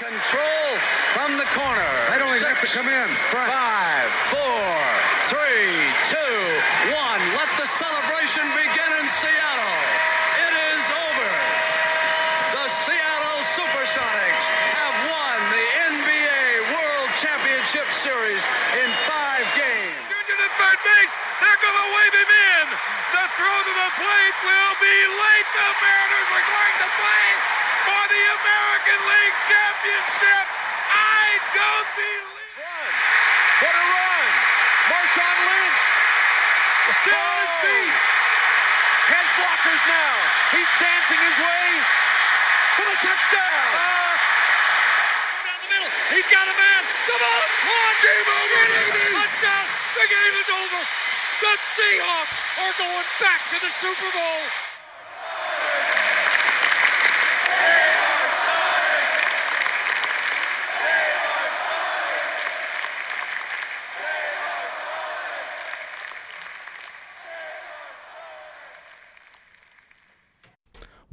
Control from the corner. I don't even have to come in. Brian. Five, four, three, two, one. Let the celebration begin in Seattle. It is over. The Seattle Supersonics have won the NBA World Championship Series in five games. Into the third base. They're going to wave him in. The throw to the plate will be late. The Mariners are going to play for the American League Championship. I don't believe. Run. What a run. Marshawn Lynch still on his feet. Has blockers now. He's dancing his way for the touchdown. Uh, down the middle. He's got a man. The ball is caught. Game over, baby. Touchdown. The game is over. The Seahawks are going back to the Super Bowl.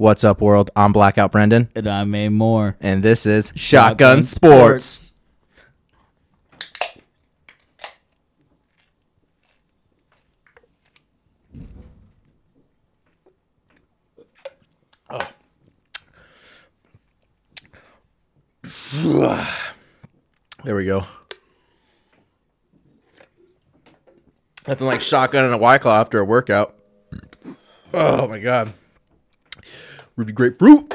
What's up, world? I'm Blackout Brendan, And I'm Amor. and this is Shotgun, Sports. There we go. Nothing like shotgun and a white claw after a workout. Oh my god. Ruby grapefruit.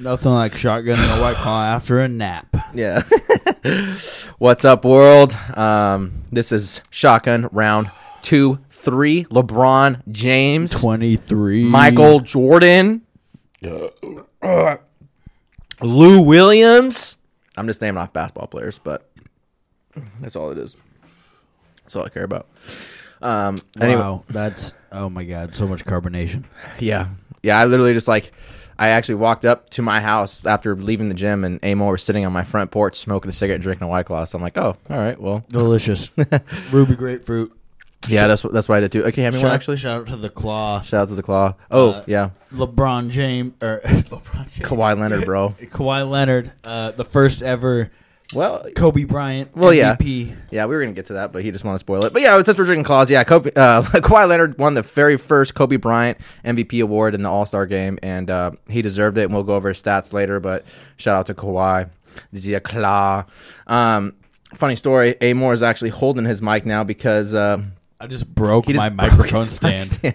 Nothing like shotgun and a white claw after a nap. Yeah. What's up, world? Um, this is shotgun round two, three. LeBron James, 23. Michael Jordan, Lou Williams. I'm just naming off basketball players, but that's all it is. That's all I care about. Um, anyway, Wow. That's, oh my God, so much carbonation. Yeah. Yeah, I literally just like I actually walked up to my house after leaving the gym and Amor was sitting on my front porch smoking a cigarette, drinking a white claw. So I'm like, oh, all right, well, Delicious. Ruby grapefruit. yeah, that's what that's what I did too. Okay, have me one actually. shout out to the claw. Shout out to the claw. Oh Uh, yeah, LeBron James, or LeBron James. Kawhi Leonard, bro. Kawhi Leonard, uh, the first ever Well, Kobe Bryant Well, yeah. MVP. yeah, we were gonna get to that, but he just wanted to spoil it. But yeah, since we're drinking claws, yeah, Kobe, uh, Kawhi Leonard won the very first Kobe Bryant MVP award in the All Star game, and uh, he deserved it. And we'll go over his stats later. But shout out to Kawhi, the claw. Um, funny story. Amor is actually holding his mic now because uh, I just broke just my broke microphone mic stand.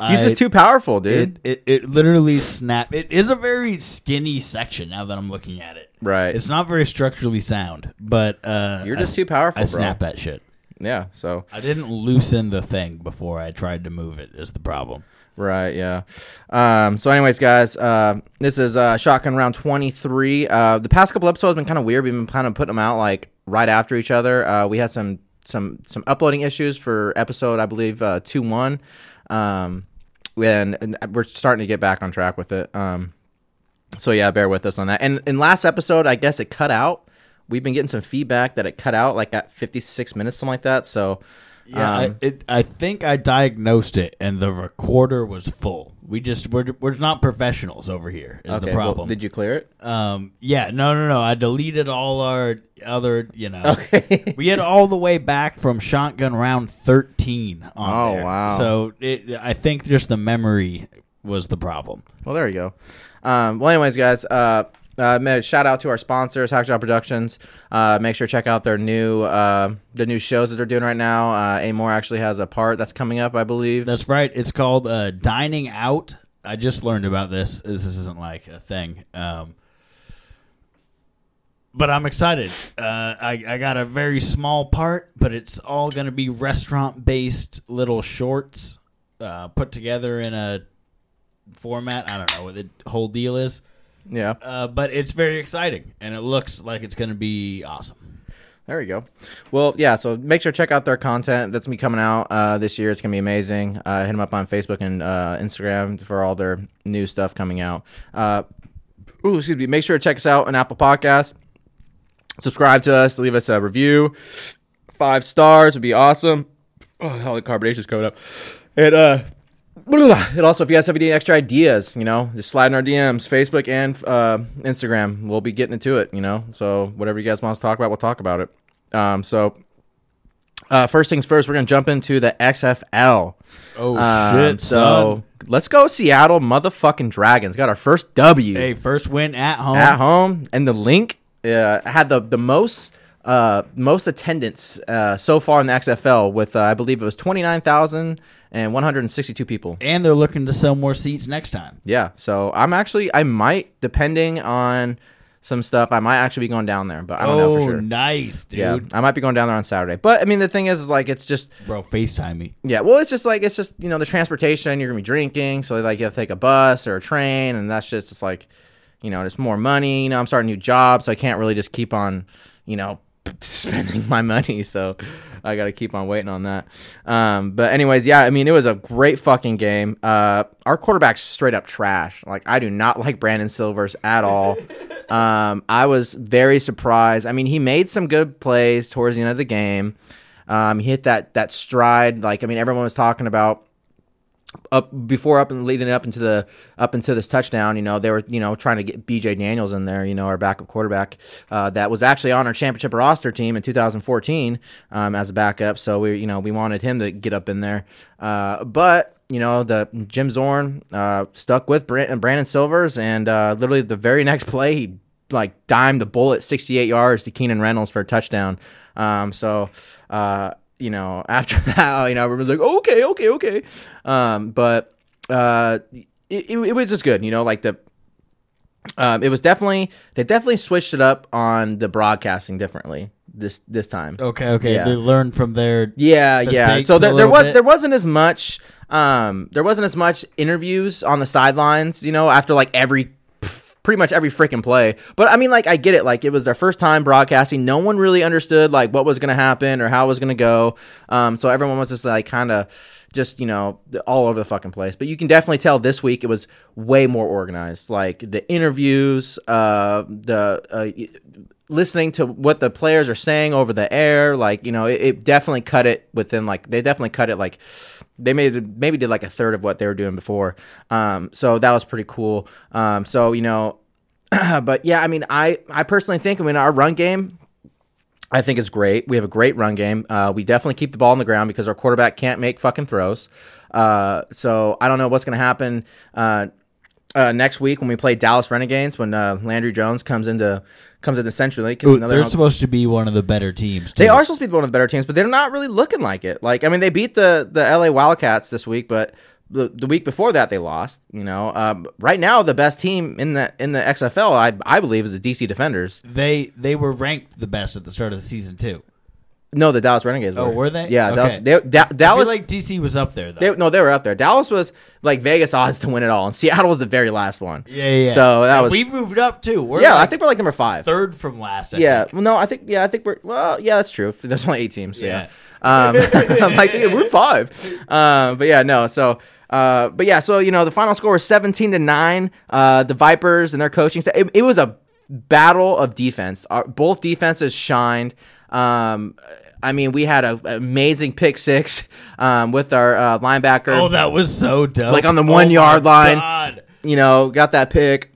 He's I- just too powerful, dude. It, it it literally snapped. It is a very skinny section now that I'm looking at it. Right. It's not very structurally sound, but uh, You're just s- too powerful, I bro. snapped that shit. yeah. So I didn't loosen the thing before I tried to move it. Is the problem? Right, yeah. Um, so, anyways, guys, uh, this is uh, Shotgun Round 23. Uh, the past couple episodes have been kind of weird. We've been kind of putting them out like right after each other. Uh, we had some some some uploading issues for episode, I believe, uh, 2 1. Um, and, and we're starting to get back on track with it. Um, so, yeah, bear with us on that. And in last episode, I guess it cut out. We've been getting some feedback that it cut out like at 56 minutes, something like that. So, Yeah, um, I, it, I think I diagnosed it, and the recorder was full. We just we're, we're not professionals over here. Is okay, the well, problem? did you clear it? Um, yeah, no, no, no. I deleted all our other, you know. Okay. we had all the way back from shotgun round thirteen on Oh, there. wow. So it, I think just the memory was the problem. Well, there you go. Um, well, anyways, guys, uh, uh, shout out to our sponsors, Hackjob Productions. Uh, make sure to check out their new uh, the new shows that they're doing right now. Uh, Amor actually has a part that's coming up, I believe. That's right. It's called uh, dining out. I just learned about this. This isn't like a thing. Um, but I'm excited. Uh, I, I got a very small part, but it's all going to be restaurant based little shorts uh, put together in a format. I don't know what the whole deal is. yeah, Uh, but it's very exciting, and it looks like it's going to be awesome. there you go. Well, yeah. So make sure to check out their content that's be coming out uh, this year. It's gonna be amazing. Uh, hit them up on Facebook and uh, Instagram for all their new stuff coming out. Uh, ooh, excuse me. Make sure to check us out on Apple Podcasts. Subscribe to us. Leave us a review. Five stars would be awesome. Oh, hell, the carbonation's coming up. And uh, And also, if you guys have any extra ideas, you know, just slide in our DMs, Facebook and uh, Instagram. We'll be getting into it, you know. So whatever you guys want us to talk about, we'll talk about it. Um, so uh, first things first, we're gonna jump into the XFL. Oh Um, shit! so son. let's go Seattle motherfucking Dragons. Got our first W hey, first win at home. at home, and the link uh, had the the most uh, most attendance uh, so far in the XFL with uh, I believe it was twenty nine thousand and one hundred and sixty two people. and they're looking to sell more seats next time. Yeah, so I'm actually I might depending on some stuff I might actually be going down there, but I don't oh, know for sure. nice, dude. Yeah, I might be going down there on Saturday. But I mean, the thing is, is like it's just Bro, FaceTime me. yeah. Well, it's just like it's just you know the transportation. You're gonna be drinking, so like you have to take a bus or a train, and that's just it's like you know it's more money. You know, I'm starting a new job, so I can't really just keep on you know spending my money. So I got to keep on waiting on that. Um, but anyways, yeah. I mean, it was a great fucking game. Uh, our quarterback's straight up trash. Like I do not like Brandon Silvers at all. Um, I was very surprised. I mean, he made some good plays towards the end of the game. Um, he hit that that stride. Like I mean, everyone was talking about up before up and leading it up into the up into this touchdown. You know, they were you know trying to get B.J. Daniels in there. You know, our backup quarterback uh, that was actually on our championship roster team in 2014 um, as a backup. So we you know we wanted him to get up in there, uh, but. You know the Jim Zorn uh, stuck with Brand- Brandon Silvers, and uh, literally the very next play, he like dimed the bullet 68 yards to Keenan Reynolds for a touchdown. Um, so, uh, you know, after that, you know, everyone's like, okay, okay, okay. Um, but uh, it, it, it was just good, you know, like the. Um, it was definitely they definitely switched it up on the broadcasting differently this this time. Okay, okay. Yeah. They learned from their Yeah, yeah. So there, there was bit. there wasn't as much um there wasn't as much interviews on the sidelines, you know, after like every pretty much every freaking play. But I mean like I get it, like it was their first time broadcasting. No one really understood like what was going to happen or how it was going to go. Um so everyone was just like kind of just, you know, all over the fucking place. But you can definitely tell this week it was way more organized. Like the interviews, uh the uh listening to what the players are saying over the air like you know it, it definitely cut it within like they definitely cut it like they made maybe did like a third of what they were doing before um so that was pretty cool um so you know but yeah i mean i i personally think i mean our run game I think it's great. We have a great run game. Uh, we definitely keep the ball on the ground because our quarterback can't make fucking throws. Uh, so I don't know what's going to happen uh, uh, next week when we play Dallas Renegades when uh, Landry Jones comes into comes into CenturyLink. Ooh, another they're supposed to be one of the better teams. they are supposed to be one of the better teams, but they're not really looking like it. Like I mean, they beat the the LA Wildcats this week, but the, the week before that they lost. You know, um, right now the best team in the in the XFL, I I believe, is the DC Defenders. They they were ranked the best at the start of the season too. No, the Dallas Renegades. Oh, were they? Yeah, Okay. Dallas, they, da- I Dallas. feel like DC was up there though. They, no, they were up there. Dallas was like Vegas odds to win it all, and Seattle was the very last one. yeah, yeah, yeah. So that And was we moved up too. We're yeah. like I think we're like number five, third from last. I yeah. think. Well, no, I think yeah. I think we're well. Yeah, that's true. There's only eight teams. Yeah. Yeah. Um, I'm like yeah, we're five. Um, but yeah, no. So. Uh, but yeah, so you know the final score was seventeen to nine. Uh, the Vipers and their coaching staff. It, it was a battle of defense. Our, both defenses shined. Um, I mean, we had an amazing pick six um, with our uh, linebacker. Oh, that was so dope. Like on the Oh one my yard line. God. you know, got that pick.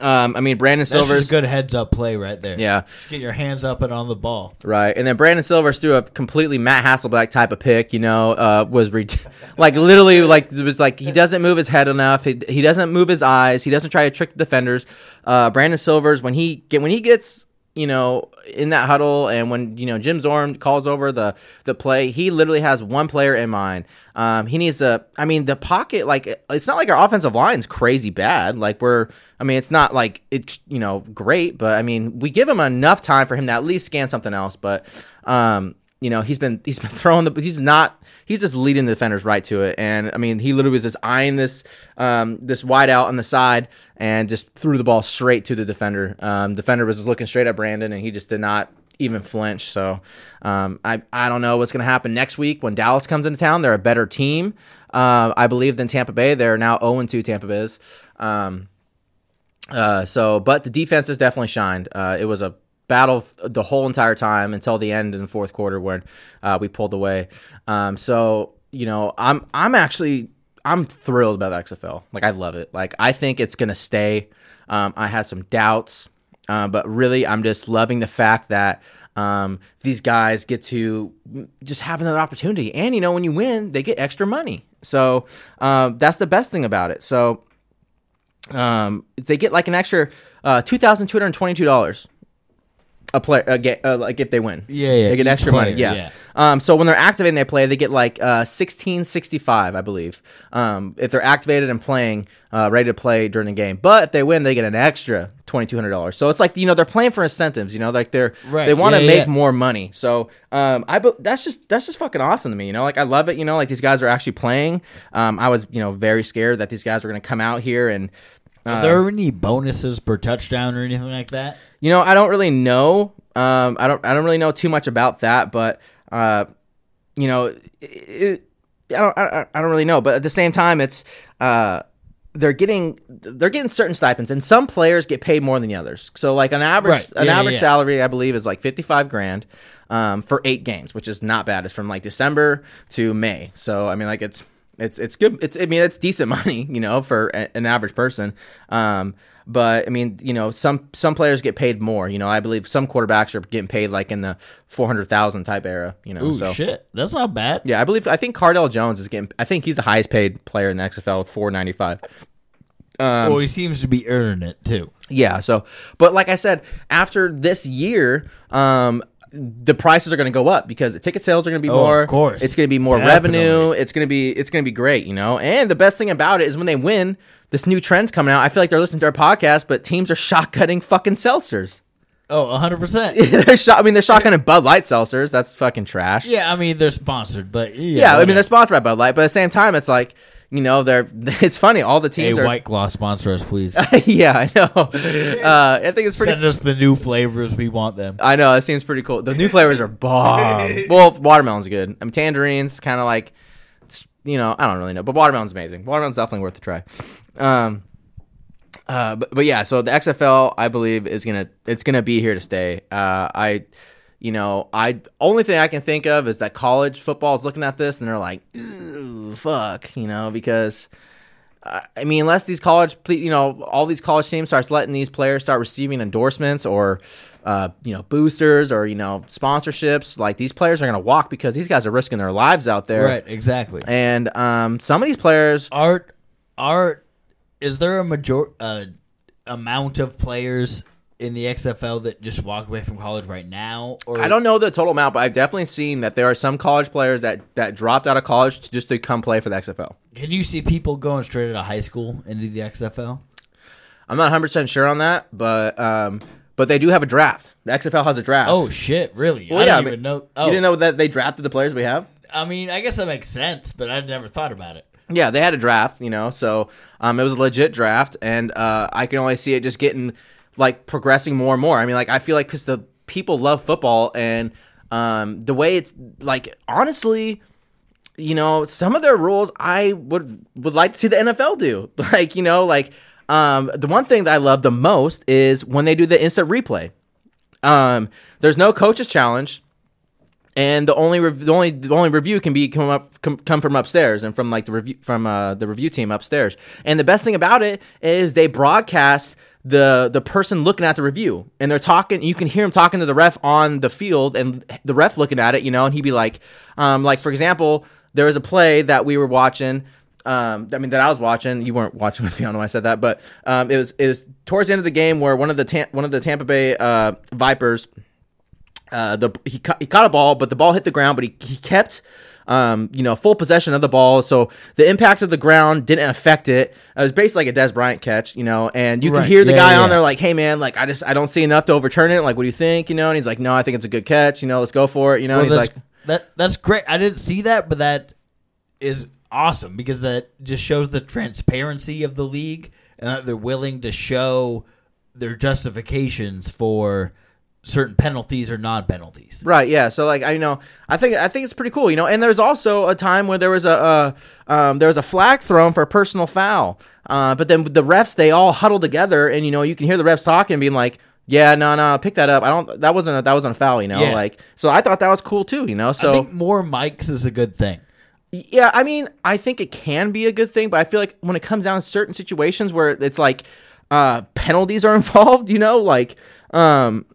Um, I mean, Brandon That's Silver's good heads up play right there. Yeah. Just get your hands up and on the ball. Right, and then Brandon Silvers threw a completely Matt Hasselbeck type of pick. You know, uh, was re- like literally like it was like he doesn't move his head enough. He, he doesn't move his eyes. He doesn't try to trick the defenders. Uh, Brandon Silvers when he get when he gets you know in that huddle and when you know Jim Zorn calls over the the play, he literally has one player in mind. Um, he needs to. I mean, the pocket like it's not like our offensive line's crazy bad. Like we're. I mean, it's not like it's you know great, but I mean we give him enough time for him to at least scan something else. But um, you know he's been he's been throwing the he's not he's just leading the defenders right to it. And I mean he literally was just eyeing this um this wide out on the side and just threw the ball straight to the defender. Um, defender was just looking straight at Brandon and he just did not even flinch. So um, I I don't know what's to happen next week when Dallas comes into town. They're a better team, uh, I believe, than Tampa Bay. They're now zero and two. Tampa Bay is. Um, uh, so, but the defense has definitely shined. Uh, it was a battle the whole entire time until the end in the fourth quarter when uh, we pulled away. Um, so, you know, I'm I'm actually I'm thrilled about the XFL. Like I love it. Like I think it's gonna stay. Um, I had some doubts, uh, but really I'm just loving the fact that um, these guys get to just have another opportunity. And you know, when you win, they get extra money. So um, that's the best thing about it. So um, they get like an extra uh, two thousand two hundred twenty-two dollars a player uh, uh, like if they win. Yeah, yeah, They get extra player, money. Yeah. yeah. Um, so when they're activating they play, they get like uh, sixteen sixty-five, I believe. Um, if they're activated and playing, uh, ready to play during the game. But if they win, they get an extra twenty-two hundred dollars. So it's like you know they're playing for incentives. You know, like they're Right, they want to yeah, make yeah. more money. So um, I that's just that's just fucking awesome to me. You know, like I love it. You know, like these guys are actually playing. Um, I was you know very scared that these guys were going to come out here and. Are there any bonuses per touchdown or anything like that? You know, I don't really know. Um, I don't. I don't really know too much about that, but uh, you know, it, it, I don't. I, I don't really know. But at the same time, it's uh, they're getting they're getting certain stipends, and some players get paid more than the others. So, like an average Right. an yeah, average yeah. salary, I believe, is like fifty five grand. Um, for eight games, which is not bad. It's from like December to May. So I mean, like it's it's it's good. It's I mean it's decent money, you know, for a, an average person. Um, but I mean, you know, some some players get paid more. You know, I believe some quarterbacks are getting paid like in the four hundred thousand type era. You know, Ooh, so shit. That's not bad. yeah, I believe I think Cardale Jones is getting. I think he's the highest paid player in the XFL with four ninety five. well, he seems to be earning it too. Yeah. So, but like I said, after this year, um, the prices are going to go up because the ticket sales are going to be Oh, more. of course. it's going to be more Definitely. revenue. It's going to be it's going to be great, you know. And the best thing about it is when they win, this new trend's coming out. I feel like they're listening to our podcast, but teams are shotgunning fucking seltzers. Oh, 100%. they're shot. I mean, they're shotgunning Bud Light seltzers. That's fucking trash. yeah, I mean, they're sponsored, but yeah. Yeah, I mean they're sponsored by Bud Light, but at the same time, it's like you know they're. It's funny. All the Hey, teams are. White Claw, sponsor us, please. yeah, I know. Uh, I think it's pretty. Send us the new flavors. We want them. I know it seems pretty cool. The new flavors are bomb. well, watermelon's good. I mean, tangerines kind of like, it's- you know, I don't really know, but watermelon's amazing. Watermelon's definitely worth a try. Um, uh, but, but yeah, so the XFL, I believe, is gonna it's gonna be here to stay. Uh, I, you know, I only thing I can think of is that college football is looking at this and they're like, "Ooh, fuck, you know, because. uh, I mean, unless these college, you know, all these college teams starts letting these players start receiving endorsements or, uh, you know, boosters or you know sponsorships, like these players are gonna walk because these guys are risking their lives out there. Right, exactly. And um, some of these players, Art, art. Is there a major uh, amount of players in the XFL that just walked away from college right now? Or I don't know the total amount, but I've definitely seen that there are some college players that that dropped out of college to just to come play for the XFL. Can you see people going straight out of high school into the XFL? I'm not 100 percent sure on that, but um, but they do have a draft. The XFL has a draft. Oh shit! Really? Well, I yeah, didn't I even mean, know. Oh, You didn't know that they drafted the players we have? I mean, I guess that makes sense, but I'd never thought about it. Yeah, they had a draft, you know, so um, it was a legit draft, and uh, I can only see it just getting like progressing more and more. I mean, like I feel like because the people love football, and um, the way it's like, honestly, you know, some of their rules I would would like to see the NFL do. Like, you know, like um, the one thing that I love the most is when they do the instant replay. Um, there's no coaches challenge and the only the only the only review can be come up come, come from upstairs and from like the review from uh, the review team upstairs. And the best thing about it is they broadcast the the person looking at the review and they're talking. You can hear him talking to the ref on the field and the ref looking at it. You know, and he'd be like, um, like for example, there was a play that we were watching. Um, I mean that I was watching. You weren't watching with me. I don't know why I said that, but um, it was it was towards the end of the game where one of the Tam- one of the Tampa Bay uh, Vipers uh, the he caught, he caught a ball, but the ball hit the ground, but he, he kept um, you know full possession of the ball, so the impact of the ground didn't affect it. It was basically like a Dez Bryant catch, you know, and you can hear the yeah, guy yeah. on there like, "Hey man, like I just I don't see enough to overturn it. Like, what do you think? You know?" And he's like, "No, I think it's a good catch. You know, let's go for it. You know." Well, and he's like, that that's great. I didn't see that, but that is awesome because that just shows the transparency of the league and that they're willing to show their justifications for certain penalties or non-penalties. Right. Yeah. So like I know I think I think it's pretty cool. You know, and there's also a time where there was a uh, um, there was a flag thrown for a personal foul, uh, but then the refs they all huddle together, and you know you can hear the refs talking, being like. Yeah, no, no, pick that up. I don't. That wasn't. A, that wasn't a foul, you know. Yeah. Like, so I thought that was cool too, you know. So I think more mics is a good thing. Yeah, I mean, I think it can be a good thing, but I feel like when it comes down to certain situations where it's like uh, penalties are involved, you know, like um,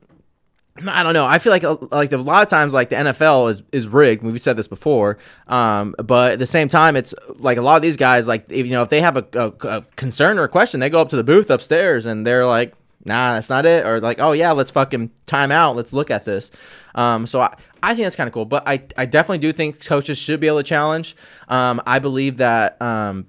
I don't know. I feel like uh, like a lot of times like the NFL is is rigged. We've said this before, um, but at the same time, it's like a lot of these guys like if, you know if they have a, a, a concern or a question, they go up to the booth upstairs and they're like, "Nah, that's not it," or like, "Oh yeah, let's fucking time out. Let's look at this." Um, so I, I think that's kind of cool, but I I definitely do think coaches should be able to challenge. Um, I believe that. Um,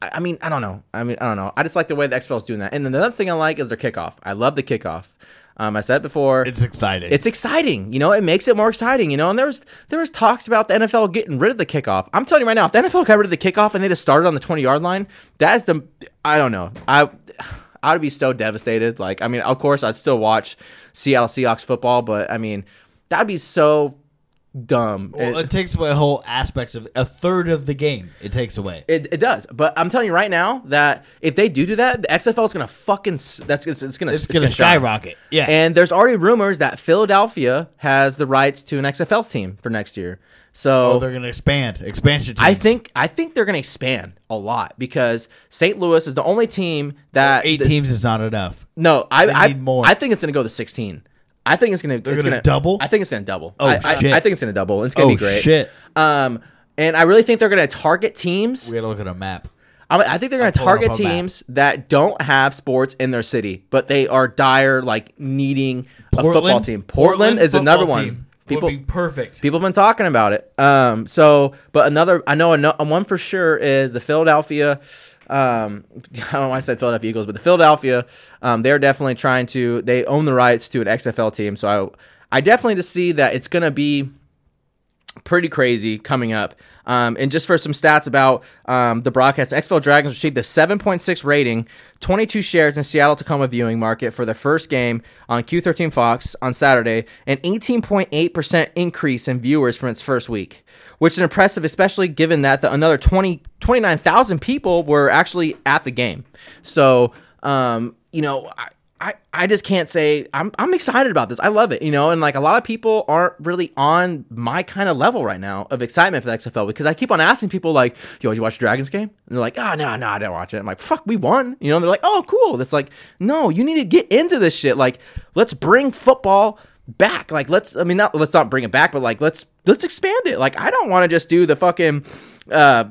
I mean, I don't know. I mean, I don't know. I just like the way the XFL is doing that. And another thing I like is their kickoff. I love the kickoff. Um, I said it before. It's exciting. It's exciting, you know. It makes it more exciting, you know. And there was there was talks about the NFL getting rid of the kickoff. I'm telling you right now, if the NFL got rid of the kickoff and they just started on the 20 yard line, that's the I don't know. I I would be so devastated. Like, I mean, of course, I'd still watch Seattle Seahawks football, but I mean, that'd be so dumb. well, It- it takes away a whole aspect of a third of the game. It takes away. It, it does, but I'm telling you right now that if they do do that, the XFL is gonna fucking that's it's, it's gonna It's gonna shine. skyrocket. Yeah. And there's already rumors that Philadelphia has the rights to an XFL team for next year. So oh, they're gonna expand. Expansion. Teams. I think I think they're gonna expand a lot because St. Louis is the only team that eight th- teams is not enough. No, I They I, need more. I think it's gonna go to 16. I think it's gonna it's gonna gonna double? I think it's gonna double. Oh, I, I- shit. I think it's gonna double. It's gonna Oh, be great. shit. Um, and I really think they're gonna target teams. We gotta look at a map. I I think they're going to I'm target a map. teams that don't have sports in their city, but they are dire, like needing a football team. Portland, is another one. team People, would be perfect. people have been talking about it. Um, so, but another, I know, ano- one for sure is the Philadelphia. Um, I don't know why I said Philadelphia Eagles, but the Philadelphia, um, they're definitely trying to. They own the rights to an XFL team, so I, I definitely to see that it's going to be pretty crazy coming up. Um, and just for some stats about um, the broadcast, XFL Dragons received a 7.6 rating, 22 shares in Seattle Tacoma viewing market for the first game on Q13 Fox on Saturday, an 18.8% increase in viewers from its first week, which is impressive, especially given that the, another 20, 29,000 people were actually at the game. So, um, you know, I, I, I just can't say I'm I'm excited about this. I love it, you know, and like a lot of people aren't really on my kind of level right now of excitement for the XFL because I keep on asking people like, "Yo, did you watch the Dragons game?" And they're like, "Oh, no, no, I didn't watch it." I'm like, "Fuck, we won," you know. And they're like, "Oh, cool." That's like, no, you need to get into this shit. Like, let's bring football back. Like, let's I mean, not let's not bring it back, but like let's let's expand it. Like, I don't want to just do the fucking. uh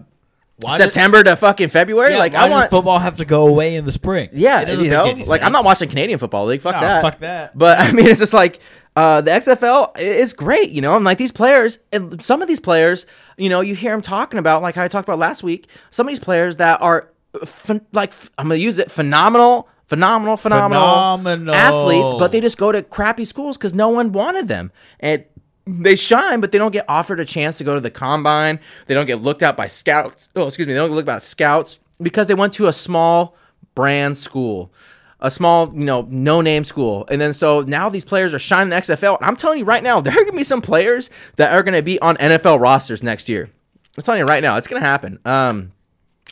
Why does- September to fucking February, Yeah, like why I does want football have to go away in the spring. yeah, you know, like I'm not watching Canadian football league. Fuck No, that. fuck that. But I mean, it's just like uh, the XFL is great, you know. I'm like these players, and some of these players, you know, you hear them talking about, like I talked about last week. Some of these players that are phen- like I'm gonna use it, phenomenal, phenomenal, phenomenal, Phenomenal. athletes, but they just go to crappy schools because no one wanted them and. They shine, but they don't get offered a chance to go to the combine. They don't get looked at by scouts. Oh, excuse me. They don't get looked at scouts because they went to a small brand school, a small, you know, no name school. And then so now these players are shining XFL. I'm telling you right now, there are going to be some players that are going to be on NFL rosters next year. I'm telling you right now, it's going to happen. Um,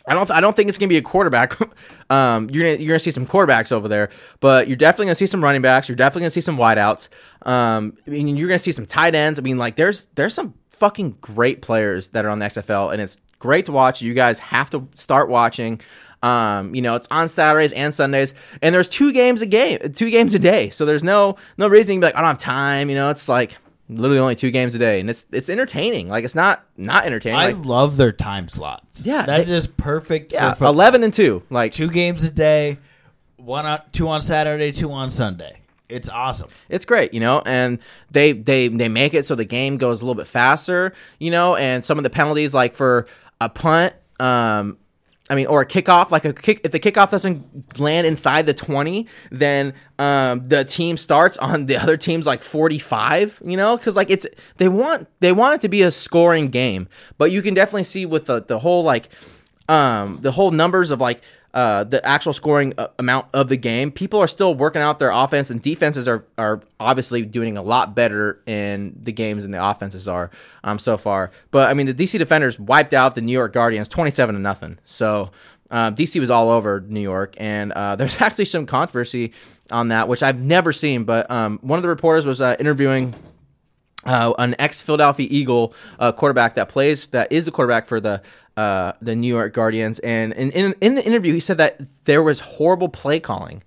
I don't. I don't think it's gonna be a quarterback. um, you're gonna you're gonna see some quarterbacks over there, but you're definitely gonna see some running backs. You're definitely gonna see some wideouts. Um, I mean, you're gonna see some tight ends. I mean, like there's there's some fucking great players that are on the XFL, and it's great to watch. You guys have to start watching. Um, you know, it's on Saturdays and Sundays, and there's two games a game, two games a day. So there's no no reason to be like, I don't have time. You know, it's like literally only two games a day, and it's it's entertaining. Like it's not not entertaining. I like, love their time slots. Yeah, that they- is perfect. yeah, for eleven and two. Like two games a day, one on two on Saturday, two on Sunday. It's awesome. it's great, you know, and they they they make it so the game goes a little bit faster, you know, and some of the penalties like for a punt, um, I mean, or a kickoff, like a kick. If the kickoff doesn't land inside the twenty, then um, the team starts on the other team's like forty-five. You know, because like it's they want they want it to be a scoring game, but you can definitely see with the the whole like um, the whole numbers of like uh, the actual scoring uh, amount of the game, people are still working out their offense, and defenses are are obviously doing a lot better in the games than the offenses are um, so far. But I mean, the DC Defenders wiped out the New York Guardians twenty seven to nothing. So. Uh, DC was all over New York, and uh, there's actually some controversy on that, which I've never seen. But um, one of the reporters was uh, interviewing uh, an ex Philadelphia Eagle uh, quarterback that plays that is the quarterback for the uh, the New York Guardians, and in, in in the interview he said that there was horrible play calling.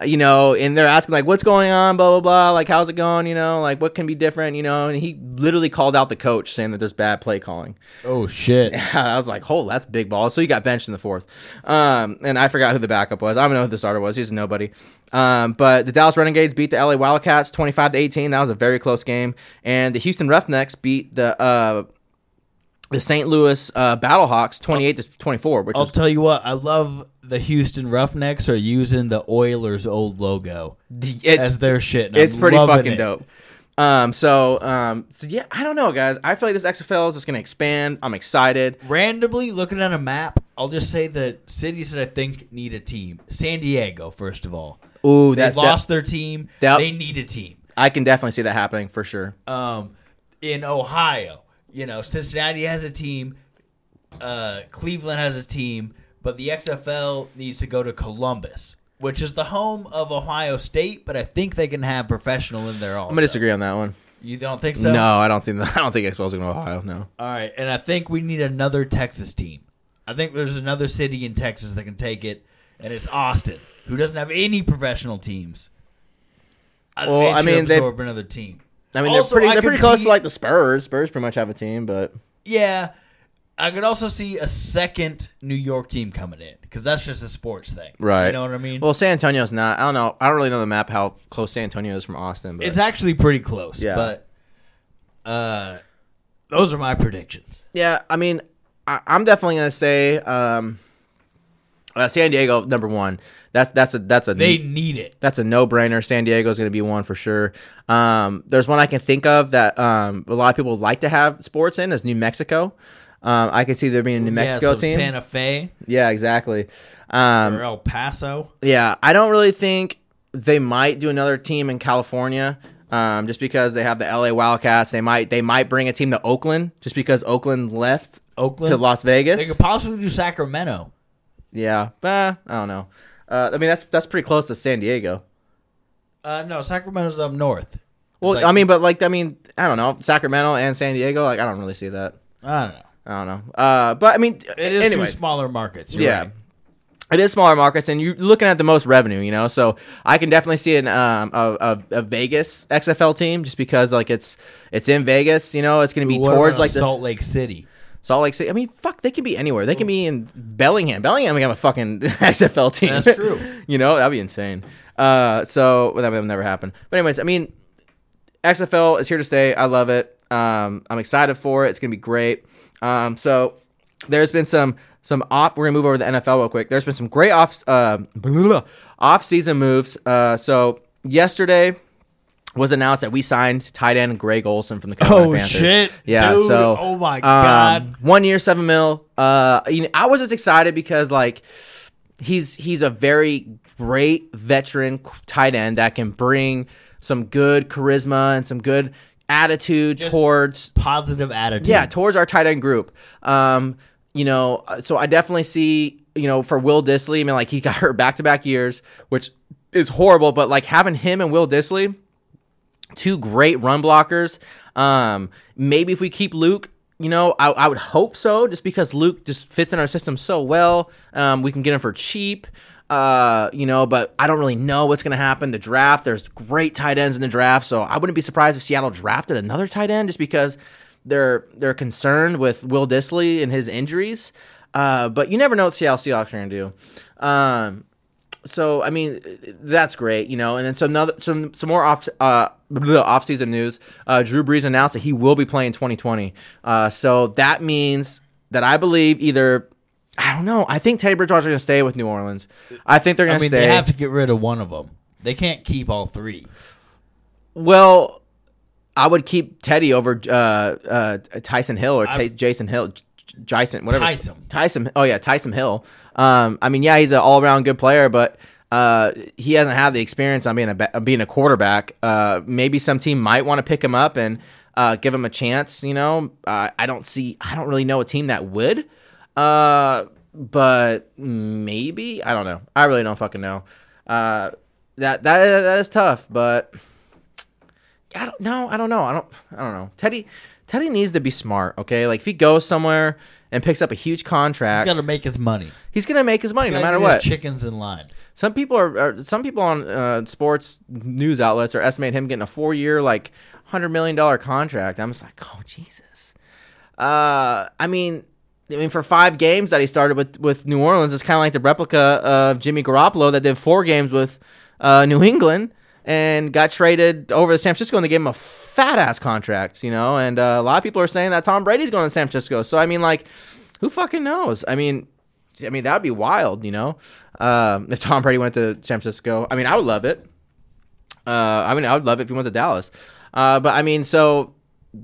Uh, You know, and they're asking like, "What's going on?" Blah blah blah. Like, how's it going? You know, like what can be different? You know, and he literally called out the coach saying that there's bad play calling. Oh shit! I was like, "Oh, that's big balls." So he got benched in the fourth, um, and I forgot who the backup was. I don't know who the starter was. He's a nobody. Um, but the Dallas Renegades beat the LA Wildcats twenty-five to eighteen. That was a very close game, and the Houston Roughnecks beat the uh, the St. Louis uh, Battlehawks twenty-eight to twenty-four, which I'll is tell you what. I love the Houston Roughnecks are using the Oilers' old logo it's as their shit. it's I'm pretty fucking it. dope. Um, so um, so yeah, I don't know, guys. I feel like this XFL is just gonna expand. I'm excited. Randomly looking at a map, I'll just say the cities that I think need a team. San Diego, first of all. Ooh, They lost their team. That- They need a team. I can definitely see that happening for sure. um, in Ohio. You know, Cincinnati has a team, uh, Cleveland has a team, but the XFL needs to go to Columbus, which is the home of Ohio State. But I think they can have professional in there also. I'm gonna disagree on that one. You don't think so? no, I don't think I don't think XFL's going to Ohio. No. All right, and I think we need another Texas team. I think there's another city in Texas that can take it, and it's Austin, who doesn't have any professional teams. I Well, I mean, they- absorb another team. I mean, Also, they're pretty, they're pretty close see- to like the Spurs. Spurs pretty much have a team, but Yeah, I could also see a second New York team coming in because that's just a sports thing, right. You know what I mean? Well, San Antonio's not. I don't know. I don't really know the map how close San Antonio is from Austin, but it's actually pretty close. Yeah. but uh, those are my predictions. yeah. I mean, I, I'm definitely going to say um, uh, San Diego number one. That's that's a that's a They need it. that's a no brainer. San Diego is going to be one for sure. Um, there's one I can think of that um, a lot of people like to have sports in is New Mexico. Um, I could see there being a New Mexico yeah, so team. Santa Fe yeah, exactly. Um, or El Paso. Yeah, I don't really think they might do another team in California. Um, just because they have the LA Wildcats, they might they might bring a team to Oakland just because Oakland left Oakland to Las Vegas. They could possibly do Sacramento. Yeah, but I don't know. Uh, I mean that's that's pretty close to San Diego. Uh, no, Sacramento's up north. Well, like- I mean, but like I mean, I don't know Sacramento and San Diego. Like I don't really see that. I don't know. I don't know. Uh, but I mean, It is anyway. two smaller markets. Yeah. right. It is smaller markets, and you're looking at the most revenue, you know. So I can definitely see an um a, a, a Vegas XFL team just because like it's it's in Vegas, you know. It's going to be What towards like this Salt Lake City. Salt Lake City. I mean, fuck, they can be anywhere. They can be in Bellingham. Bellingham can have a fucking XFL team. That's true. you know, that'd be insane. Uh, so well, that would never happen. But anyways, I mean, XFL is here to stay. I love it. Um, I'm excited for it. It's gonna be great. Um, so there's been some some off. We're gonna move over to the NFL real quick. There's been some great off uh, off season moves. Uh, so yesterday was announced that we signed tight end Greg Olsen from the Carolina Oh, Panthers. shit. Yeah. Dude, so oh my um, God. one year, seven mil. Uh, you know, I was just excited because like he's he's a very great veteran tight end that can bring some good charisma and some good attitude Just- towards Positive attitude. yeah towards our tight end group. Um, you know, so I definitely see you know for Will Dissly. I mean, like he got hurt back to back years, which is horrible. But like having him and Will Dissly, two great run blockers. Um, maybe if we keep Luke, you know, I, I would hope so, just because Luke just fits in our system so well. Um, we can get him for cheap. Uh, you know, but I don't really know what's going to happen. The draft, there's great tight ends in the draft, so I wouldn't be surprised if Seattle drafted another tight end just because they're they're concerned with Will Dissly and his injuries. Uh, but you never know what Seattle Seahawks are going to do. Um, so I mean that's great, you know. And then some another, some some more off uh off season news. Uh, Drew Brees announced that he will be playing 2020. Uh, so that means that I believe either I don't know. I think Teddy Bridgewater's going to stay with New Orleans. I think they're going to mean, stay. they have to get rid of one of them. They can't keep all three. Well, I would keep Teddy over uh, uh, Taysom Hill or Jason Hill, J- Jason, whatever. Taysom. Taysom. Oh yeah, Taysom Hill. Um, I mean, yeah, he's an all around good player, but uh, he hasn't had the experience on being a being a quarterback. Uh, maybe some team might want to pick him up and uh, give him a chance. You know, uh, I don't see. I don't really know a team that would. Uh, but maybe I don't know. I really don't fucking know. Uh, that that that is tough, but I don't know. I don't know. I don't. I don't know. Teddy. Teddy needs to be smart. Okay, like if he goes somewhere and picks up a huge contract, He's got to make his money. he's gonna make his money no matter what. Chickens in line. Some people are, are some people on uh, sports news outlets are estimating him getting a four year like hundred million dollar contract. I'm just like, oh Jesus. Uh, I mean, I mean for five games that he started with with New Orleans, it's kind of like the replica of Jimmy Garoppolo that did four games with uh, New England and got traded over to San Francisco and they gave him a fat ass contract, you know. And uh, a lot of people are saying that Tom Brady's going to San Francisco. So I mean, like, who fucking knows? I mean, I mean, that'd be wild, you know, um, if Tom Brady went to San Francisco. I mean, I would love it. Uh, I mean, I would love it if he went to Dallas. Uh, but I mean, so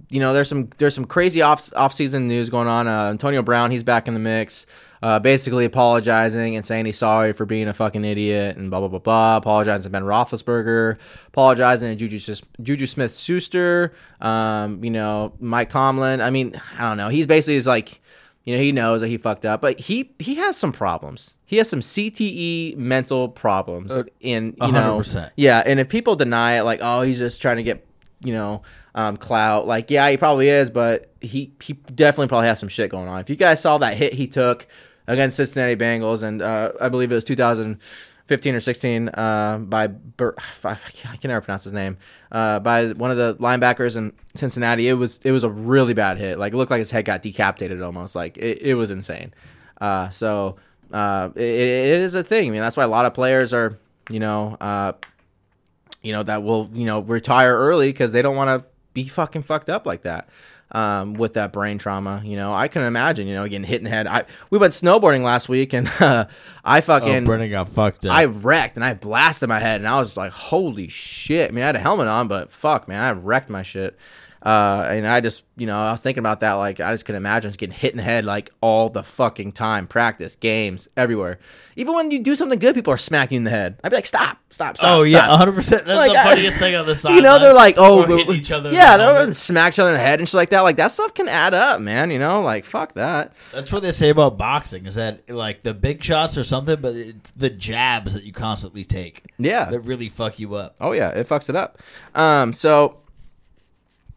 you know, there's some there's some crazy off off season news going on. Uh, Antonio Brown, he's back in the mix, uh, basically apologizing and saying he's sorry for being a fucking idiot and blah blah blah blah. Apologizing to Ben Roethlisberger, apologizing to Juju Juju Smith Schuster, um, you know, Mike Tomlin. I mean, I don't know. He's basically is like you know, he knows that he fucked up, but he he has some problems. He has some CTE mental problems, and you know, 100%. yeah. And if people deny it, like, oh, he's just trying to get you know um, clout, like, yeah, he probably is, but he he definitely probably has some shit going on. If you guys saw that hit he took against Cincinnati Bengals, and uh, I believe it was 2015 or 16 uh, by Bur- I can never pronounce his name uh, by one of the linebackers in Cincinnati. It was it was a really bad hit. Like it looked like his head got decapitated almost. Like it, it was insane. Uh, so uh, it, it is a thing. I mean, that's why a lot of players are you know uh, you know that will you know retire early because they don't want to be fucking fucked up like that um, with that brain trauma. You know, I can imagine you know getting hit in the head. I we went snowboarding last week and uh, I Oh, fucking Brennan got fucked up. I wrecked and I blasted my head and I was like, holy shit. I mean, I had a helmet on, but fuck, man, I wrecked my shit. Uh, and I just, you know, I was thinking about that. Like, I just could imagine just getting hit in the head like all the fucking time. Practice, games, everywhere. Even when you do something good, people are smacking you in the head. I'd be like, stop, stop, stop. oh yeah, stop. 100. percent That's Like, the I- funniest thing on the side. You know, they're like, oh, Or we- hitting each other Yeah, they're smack each other in the head and shit like that. Like, that stuff can add up, man. You know, like, fuck that. That's what they say about boxing is that like the big shots or something, but it's the jabs that you constantly take Yeah. that really fuck you up. Oh yeah, it fucks it up. Um, so,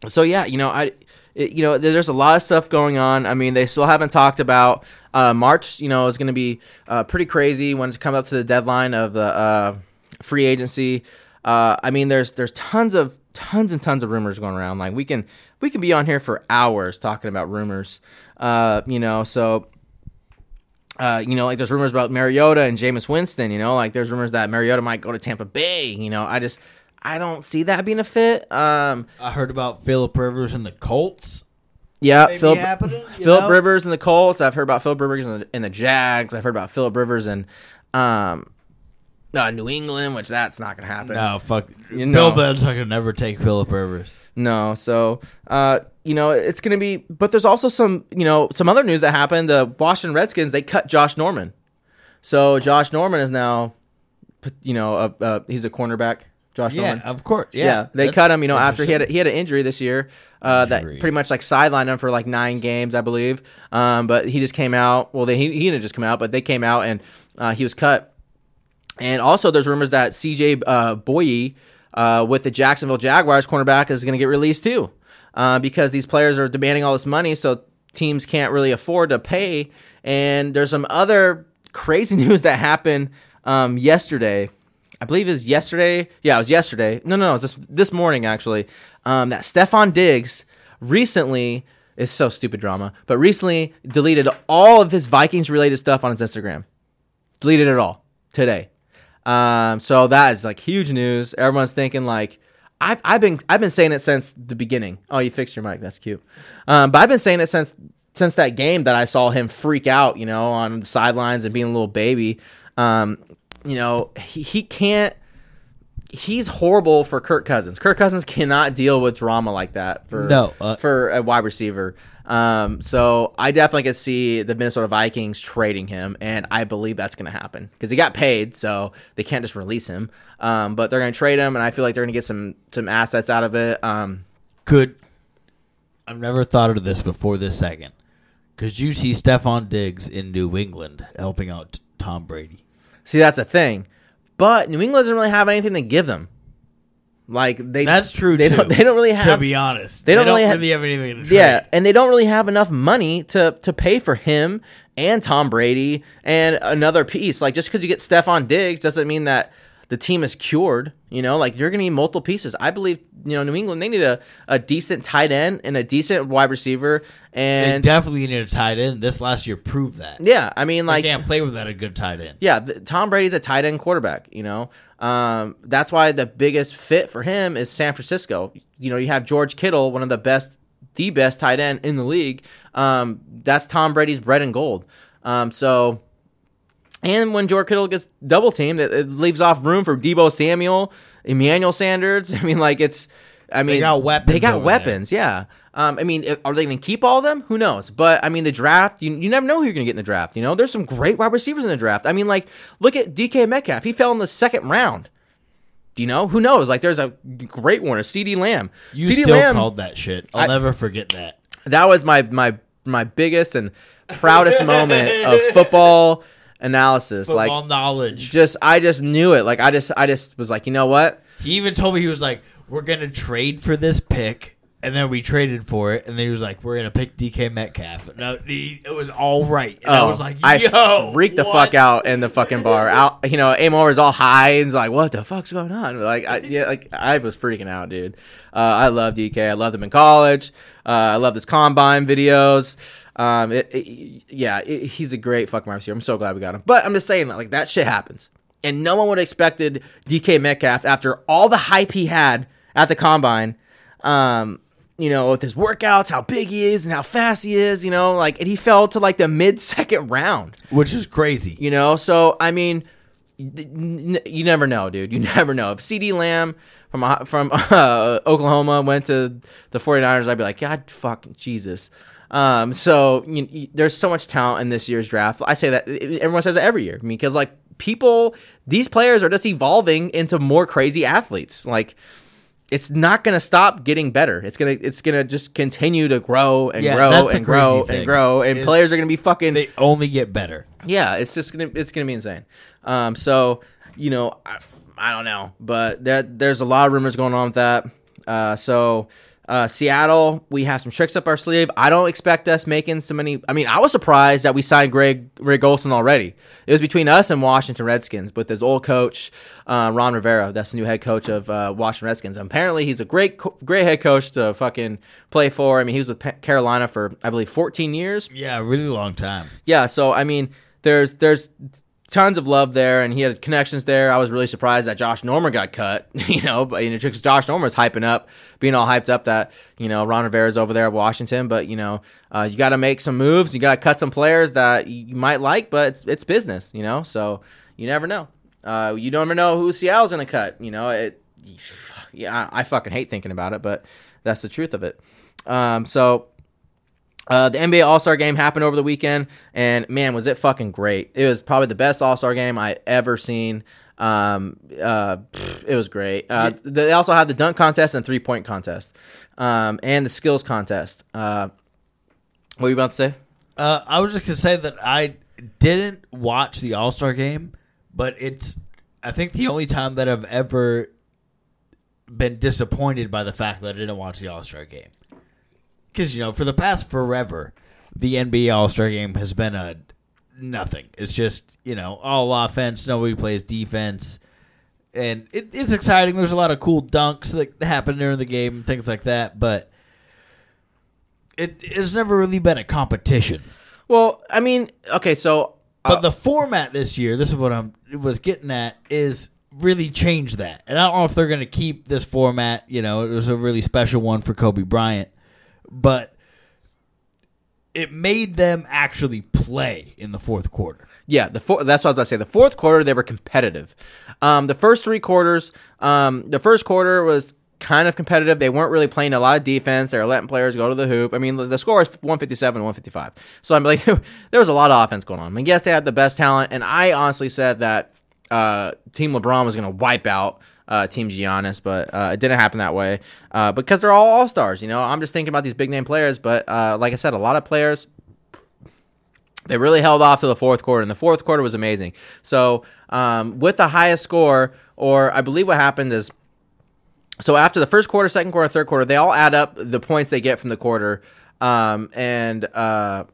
so yeah, you know, I, it, you know, there's a lot of stuff going on. I mean, they still haven't talked about uh, March. You know, is going to be uh, pretty crazy when it's come up to the deadline of the uh, free agency. Uh, I mean, there's there's tons of tons and tons of rumors going around. Like we can we can be on here for hours talking about rumors. Uh, you know, so uh, you know, like there's rumors about Mariota and Jameis Winston. You know, like there's rumors that Mariota might go to Tampa Bay. You know, I just I don't see that being a fit. Um, I heard about Philip Rivers and the Colts. yeah, Philip Philip? Rivers and the Colts. I've heard about Philip Rivers and the, and the Jags. I've heard about Philip Rivers and um, uh, New England, which that's not gonna happen. No, fuck. You know. Bill Belichick could never take Philip Rivers. No, so uh, you know it's gonna be, but there's also some, you know, some other news that happened. The Washington Redskins they cut Josh Norman, so Josh Norman is now, you know, a, uh, he's a cornerback. Josh Yeah, Norman. of course. Yeah, Yeah, they cut him. You know, after he had a, he had an injury this year uh, that pretty much like sidelined him for like nine games, I believe. Um, but he just came out. Well, they, he he didn't just come out, but they came out and uh, he was cut. And also, there's rumors that C.J. Uh, Bouye uh, with the Jacksonville Jaguars cornerback is going to get released too, uh, because these players are demanding all this money, so teams can't really afford to pay. And there's some other crazy news that happened um, yesterday. I believe it was yesterday. Yeah, it was yesterday. No, no, no, it was this this morning actually. Um, that Stefon Diggs recently it's so stupid drama, but recently deleted all of his Vikings related stuff on his Instagram. Deleted it all today. Um, so that is like huge news. Everyone's thinking like I've I've been I've been saying it since the beginning. Oh, you fixed your mic. That's cute. Um, but I've been saying it since since that game that I saw him freak out, you know, on the sidelines and being a little baby. Um, you know, he, he can't. He's horrible for Kirk Cousins. Kirk Cousins cannot deal with drama like that for No, uh, for a wide receiver. Um, so I definitely could see the Minnesota Vikings trading him, and I believe that's going to happen because he got paid, so they can't just release him. Um, but they're going to trade him, and I feel like they're going to get some some assets out of it. Um, Could I've never thought of this before this second. Could you see Stefon Diggs in New England helping out Tom Brady? See, that's a thing, but New England doesn't really have anything to give them. Like they That's true. They too, don't they don't really have to be honest. they don't really ha- have anything to trade. yeah, and they don't really have enough money to to pay for him and Tom Brady and another piece. Like just because you get Stefon Diggs doesn't mean that the team is cured. You know, like you're gonna need multiple pieces. I believe you know New England they need a, a decent tight end and a decent wide receiver They and definitely need a tight end. This last year proved that. yeah. I mean They like can't play without a good tight end. yeah, th- Tom Brady's a tight end quarterback. You know, um, that's why the biggest fit for him is San Francisco. You know, you have George Kittle, one of the best, the best tight end in the league. Um, that's Tom Brady's bread and gold. Um, so, and when George Kittle gets double teamed, it, it leaves off room for Deebo Samuel, Emmanuel Sanders. I mean, like it's. I mean, they got weapons They got weapons. Yeah. Um, I mean, are they going to keep all of them? Who knows? But I mean, the draft, you, you never know who you're going to get in the draft. You know, there's some great wide receivers in the draft. I mean, like, look at DK Metcalf. He fell in the second round. Do you know? Who knows? Like, there's a great one, a CeeDee Lamb. You CeeDee still Lamb, called that shit. I'll I- never forget that. that was my my my biggest and proudest moment of football analysis. Football like, knowledge. just I just knew it. Like, I just I just was like, you know what? He even told me he was like, "We're gonna trade for this pick," and then we traded for it, and then he was like, "We're gonna pick DK Metcalf." No, it was all right. And I was like, Oh, I "Yo, freaked the what?" fuck out in the fucking bar. Out, you know, Amor is all high and like, "What the fuck's going on?" Like, I, yeah, like I was freaking out, dude. Uh, I love DK. I loved him in college. Uh, I love his combine videos. Um, it, it- yeah, it, he's a great fucking wide receiver. I'm so glad we got him. But I'm just saying, that, like that shit happens, and no one would have expected DK Metcalf after all the hype he had at the combine. Um, you know, with his workouts, how big he is and how fast he is, you know, like, and he fell to like the mid second round, which is crazy. you know? So, I mean, you never know, dude. You never know. If CeeDee Lamb from, uh, from uh, Oklahoma went to the 49ers, I'd be like, God fucking Jesus. Um, so you, there's so much talent in this year's draft. I say that everyone says it every year because like people, these players are just evolving into more crazy athletes. Like, it's not going to stop getting better. It's gonna it's gonna just continue to grow and Yeah, grow and grow and grow, and players are gonna be fucking They only get better. yeah. It's just gonna it's gonna be insane. Um, so you know I, I don't know, but there there's a lot of rumors going on with that. Uh, so. Uh, Seattle, we have some tricks up our sleeve. I don't expect us making so many. I mean, I was surprised that we signed Greg Greg Olsen already. It was between us and Washington Redskins but his old coach, uh, Ron Rivera. That's the new head coach of uh, Washington Redskins. And apparently, he's a great great head coach to fucking play for. I mean, he was with Pa- Carolina for I believe 14 years. Yeah, a really long time. Yeah, so I mean, there's there's tons of love there, and he had connections there. I was really surprised that Josh Norman got cut, you know, but you know, Josh Norman's hyping up, being all hyped up that you know Ron Rivera's over there at Washington, but you know, uh, you got to make some moves, you got to cut some players that you might like, but it's it's business, you know, so you never know. Uh, you never know who Seattle's gonna cut, you know. It, yeah, I, I fucking hate thinking about it, but that's the truth of it. Um, so uh, the NBA All Star Game happened over the weekend, and man, was it fucking great! It was probably the best All Star Game I ever seen. Um, uh, pff, it was great. Uh, They also had the dunk contest and three point contest, um, and the skills contest. Uh, what were you about to say? Uh, I was just gonna say that I didn't watch the All Star game, but it's I think the only time that I've ever been disappointed by the fact that I didn't watch the All Star game. Because you know, for the past forever, the NBA All Star game has been a nothing. It's just you know all offense, nobody plays defense, and it, it's exciting. There's a lot of cool dunks that happen during the game and things like that, but. It, it's never really been a competition. Well, I mean, okay, so But uh, the format this year, this is what I'm was getting at, is really changed that. And I don't know if they're going to keep this format. You know, it was a really special one for Kobe Bryant, but it made them actually play in the fourth quarter. Yeah, the four, that's what I was going to say. The fourth quarter, they were competitive. Um, the first three quarters, um, the first quarter was kind of competitive. They weren't really playing a lot of defense. They were letting players go to the hoop. I mean, the score is 157, 155. So I'm like, there was a lot of offense going on. I mean, yes, they had the best talent, and I honestly said that uh, Team LeBron was going to wipe out uh, Team Giannis, but uh, it didn't happen that way uh, because they're all all stars. You know, I'm just thinking about these big name players, but uh, like I said, a lot of players they really held off to the fourth quarter, and the fourth quarter was amazing. So, um, with the highest score, or I believe what happened is so after the first quarter, second quarter, third quarter, they all add up the points they get from the quarter. Um, and uh,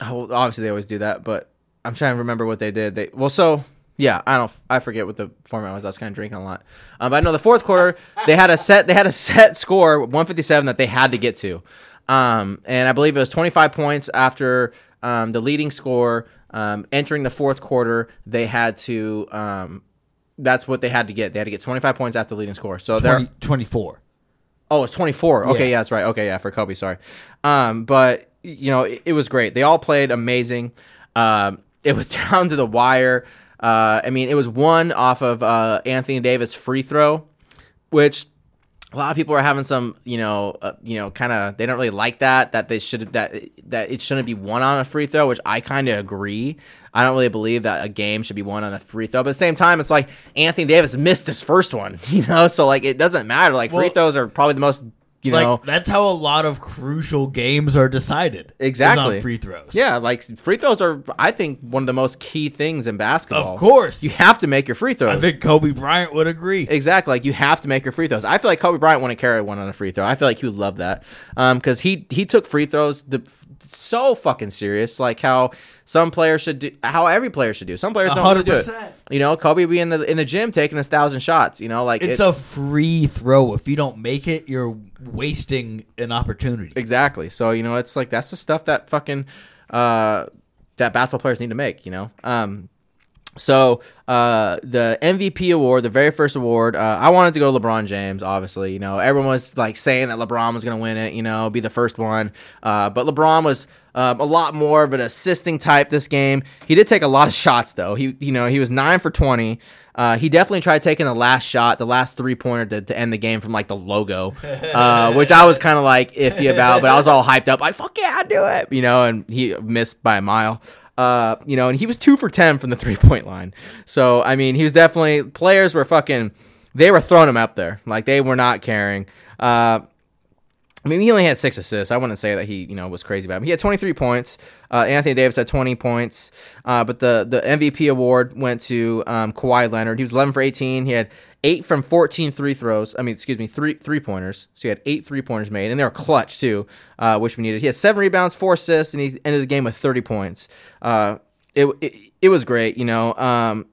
obviously they always do that, but I'm trying to remember what they did. They well, so yeah, I don't, I forget what the format was. I was kind of drinking a lot. Um, but I know the fourth quarter they had a set, they had a set score 157 that they had to get to. Um, and I believe it was 25 points after um, the leading score. Um, entering the fourth quarter, they had to. Um, that's what they had to get. They had to get 25 points after the leading score. So they're 24. Oh, it's 24. Okay, Yeah. yeah. that's right. Okay, yeah, for Kobe, sorry. Um, but you know, it, it was great. They all played amazing. Um, it was down to the wire. Uh, I mean, it was one off of uh, Anthony Davis free throw, which a lot of people are having some, you know, uh, you know, kind of they don't really like that that they should that that it shouldn't be one on a free throw, which I kind of agree. I don't really believe that a game should be one on a free throw, but at the same time, it's like Anthony Davis missed his first one, you know, so like it doesn't matter. Like free throws are probably the most, you Like know, that's how a lot of crucial games are decided. Exactly. on free throws. yeah, like free throws are, I think, one of the most key things in basketball. Of course. you have to make your free throws. I think Kobe Bryant would agree. Exactly. Like you have to make your free throws. I feel like Kobe Bryant wouldn't carry one on a free throw. I feel like he would love that um, because he he took free throws the, so fucking serious. Like how some players should do, how every player should do. Some players don't really do it. You know, Kobe be in the in the gym taking his thousand shots. You know, like it's, a free throw. If you don't make it, you're wasting an opportunity. Exactly. So you know, it's like that's the stuff that fucking uh, that basketball players need to make. You know. Um, so uh, the MVP award, the very first award, uh, I wanted to go to LeBron James. Obviously, you know, everyone was like saying that LeBron was going to win it. You know, be the first one. Uh, but LeBron was um, a lot more of an assisting type this game. He did take a lot of shots though. He, you know, he was nine for twenty. Uh, he definitely tried taking the last shot, the last three pointer to, to end the game from like the logo, uh, which I was kind of like iffy about, but I was all hyped up, like fuck yeah, I do it, you know. And he missed by a mile. Uh, you know, and he was two for ten from the three point line. So I mean, he was definitely players were fucking. They were throwing him up there, like they were not caring. Uh, I mean, he only had six assists. I wouldn't say that he, you know, was crazy about him. He had 23 points. Uh, Anthony Davis had 20 points. Uh, but the the MVP award went to um, Kawhi Leonard. He was 11 for 18. He had eight from 14 three throws. I mean, excuse me, three three pointers. So he had eight three pointers made, and they were clutch too, uh, which we needed. He had seven rebounds, four assists, and he ended the game with 30 points. Uh, it, it it was great, you know. Um,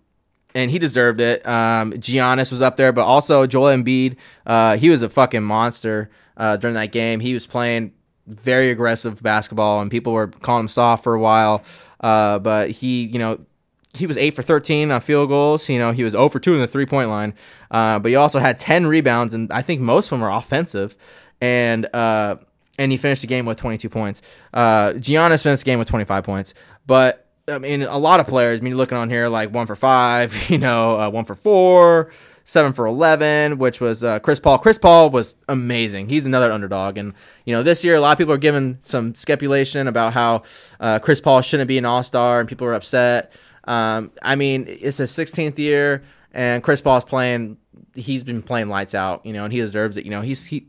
and he deserved it. Um, Giannis was up there, but also Joel Embiid. Uh, he was a fucking monster uh, during that game. He was playing very aggressive basketball, and people were calling him soft for a while. Uh, but he, you know, he was eight for thirteen on field goals. You know, he was zero for two in the three point line. Uh, but he also had ten rebounds, and I think most of them were offensive. And uh, and he finished the game with twenty two points. Uh, Giannis finished the game with twenty five points, but I mean, a lot of players. I mean, looking on here like one for five, you know, uh, one for four, seven for eleven, which was uh, Chris Paul. Chris Paul was amazing. He's another underdog, and you know, this year a lot of people are giving some speculation about how uh, Chris Paul shouldn't be an All Star, and people are upset. Um, I mean, it's his 16th year, and Chris Paul's playing. He's been playing lights out, you know, and he deserves it. You know, he's he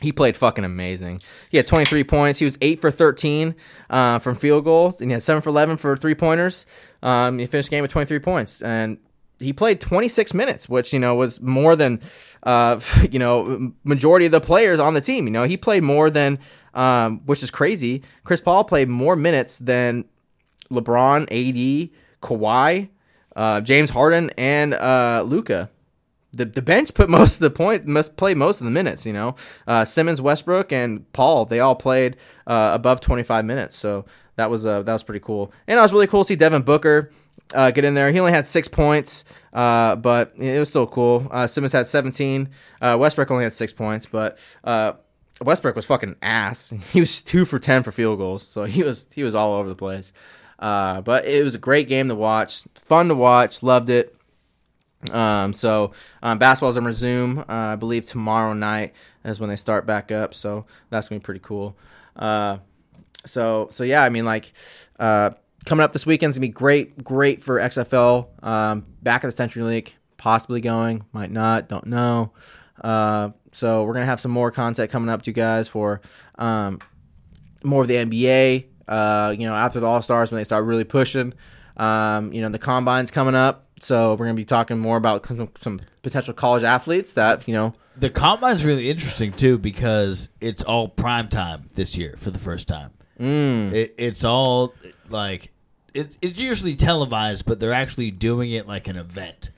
he played fucking amazing. He had 23 points. He was 8 for 13 uh, from field goals, and he had 7 for 11 for three pointers. Um, he finished the game with 23 points, and he played 26 minutes, which you know was more than uh, you know majority of the players on the team. You know, he played more than, um, which is crazy. Chris Paul played more minutes than LeBron, AD, Kawhi, uh, James Harden, and uh, Luka the the bench put most of the point must play most of the minutes. You know, uh, Simmons, Westbrook, and Paul they all played uh, above 25 minutes. So that was uh, that was pretty cool. And it was really cool to see Devin Booker uh, get in there. He only had six points, uh, but it was still cool. Uh, Simmons had 17. Uh, Westbrook only had six points, but. Westbrook was fucking ass. He was two for ten for field goals, so he was he was all over the place. Uh, but it was a great game to watch, fun to watch, loved it. Um, so um, basketball's gonna resume. Uh, I believe tomorrow night is when they start back up. So that's gonna be pretty cool. Uh, so so yeah, I mean like uh, coming up this weekend's gonna be great, great for XFL. Um, back at the CenturyLink, possibly going, might not, don't know. Uh, so we're gonna have some more content coming up to you guys for um, more of the NBA. Uh, you know, after the All Stars when they start really pushing. Um, you know, the combine's coming up. So we're gonna be talking more about some, some potential college athletes that you know. The combine's really interesting too because it's all prime time this year for the first time. Mm. It, it's all like it's it's usually televised, but they're actually doing it like an event.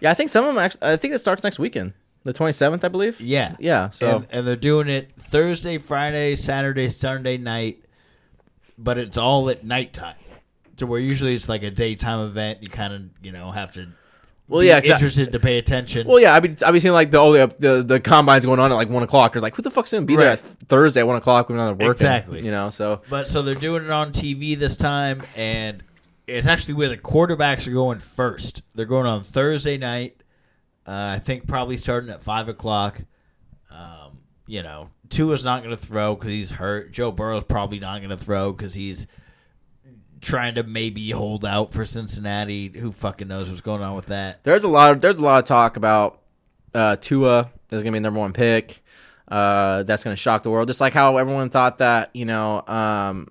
Yeah, I think some of them. Actually, I think it starts next weekend, the twenty seventh, I believe. Yeah, Yeah. So and, and they're doing it Thursday, Friday, Saturday, Sunday night, but it's all at nighttime. To where usually it's like a daytime event. You kind of you know have to well, yeah. 'cause I- interested to pay attention. well, yeah. I mean, I've been seeing like the all the, the the combines going on at like one o'clock. They're like, who the fuck's gonna be there at Thursday at one o'clock when they're working? Exactly. You know. So But so they're doing it on TV this time, and it's actually where the quarterbacks are going first. They're going on Thursday night. Uh, I think probably starting at five o'clock. Um, you know, Tua's not going to throw because he's hurt. Joe Burrow's probably not going to throw because he's trying to maybe hold out for Cincinnati. Who fucking knows what's going on with that? there's a lot of there's a lot of talk about uh, Tua is gonna be number one pick. Uh, that's gonna shock the world, just like how everyone thought that you know, um,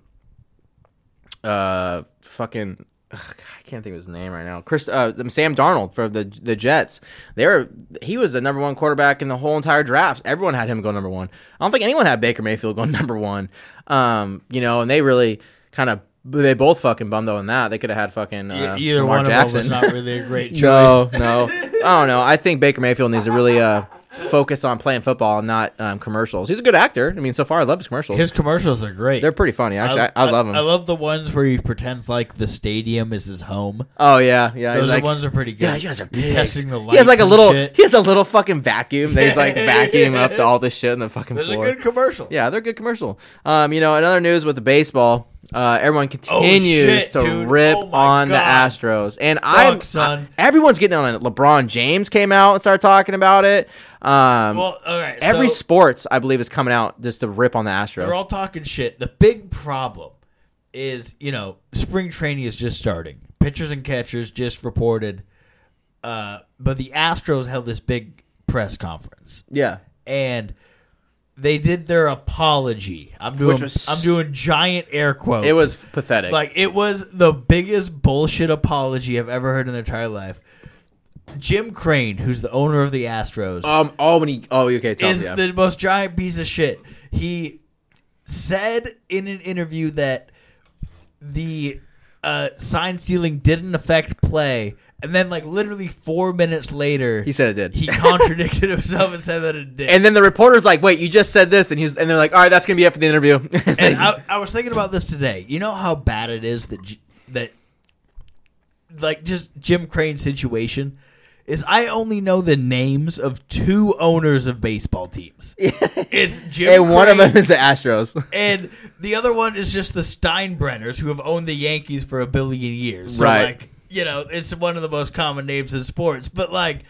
uh, fucking. I can't think of his name right now. Chris, uh, Sam Darnold for the the Jets. They were he was the number one quarterback in the whole entire draft. Everyone had him go number one. I don't think anyone had Baker Mayfield go number one. Um, you know, and they really kind of they both fucking bummed on that. They could have had fucking uh, Either Lamar one Jackson. of them was not really a great choice. No, no. I don't know. I think Baker Mayfield needs to really uh, focus on playing football and not um, commercials. He's a good actor. I mean, so far I love his commercials. His commercials are great. They're pretty funny. Actually, I, I, love them. I love the ones where he pretends like the stadium is his home. oh yeah, yeah. Those are like, ones are pretty good. yeah, you guys are He's testing the lights. He has like a little. shit. He has a little fucking vacuum. That he's like vacuuming up to all this shit in the fucking Those floor. are good commercials. Yeah, they're a good commercial. Um, you know, another news with the baseball. Uh, everyone continues Oh, shit, to dude. rip Oh, on the Astros, and I'm. I- everyone's getting on it. LeBron James came out and started talking about it. Um, Well, all right. every so sports, I believe, is coming out just to rip on the Astros. they're all talking shit. The big problem is, you know, spring training is just starting. Pitchers and catchers just reported, uh, but the Astros held this big press conference, yeah, and they did their apology. I'm doing. was- I'm doing giant air quotes. it was pathetic. Like it was the biggest bullshit apology I've ever heard in their entire life. Jim Crane, who's the owner of the Astros, um, oh, when he, oh, okay, tell is me. Yeah. the most giant piece of shit. He said in an interview that the uh, sign stealing didn't affect play, and then like literally four minutes later, He said it did. He contradicted himself and said that it did. and then the reporter's like, "Wait, you just said this," and he's and they're like, "All right, that's gonna be it for the interview." And I, I was thinking about this today. You know how bad it is that that like just Jim Crane's situation is. I only know the names of two owners of baseball teams. It's Jim and one of them is the Astros. and the other one is just the Steinbrenners who have owned the Yankees for a billion years. So Right. like you know, it's one of the most common names in sports. But like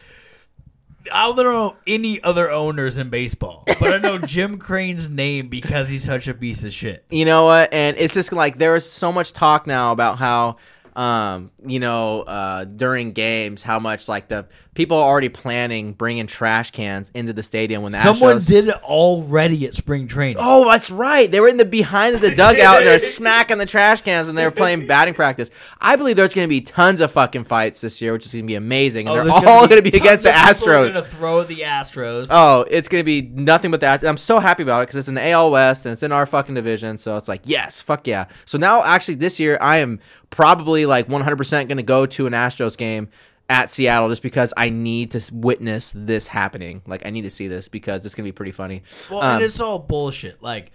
I don't know any other owners in baseball, but I know Jim Crane's name because he's such a piece of shit. You know what? And it's just like there is so much talk now about how, um, you know, uh, during games, how much like the people are already planning bringing trash cans into the stadium when the Someone Astros. did it already at spring training. Oh, that's right. They were in the behind of the dugout and they're smacking the trash cans when they were playing batting practice. I believe there's going to be tons of fucking fights this year, which is going to be amazing. And Oh, they're all going to be against the of people who are Astros. Gonna throw the Astros. Oh, it's gonna be nothing but that. I'm so happy about it because it's in the AL West and it's in our fucking division. So it's like, yes, fuck yeah. So now, actually, this year I am probably like 100% gonna go to an Astros game at Seattle just because I need to witness this happening. Like, I need to see this because it's gonna be pretty funny. Well, Um, and it's all bullshit. Like,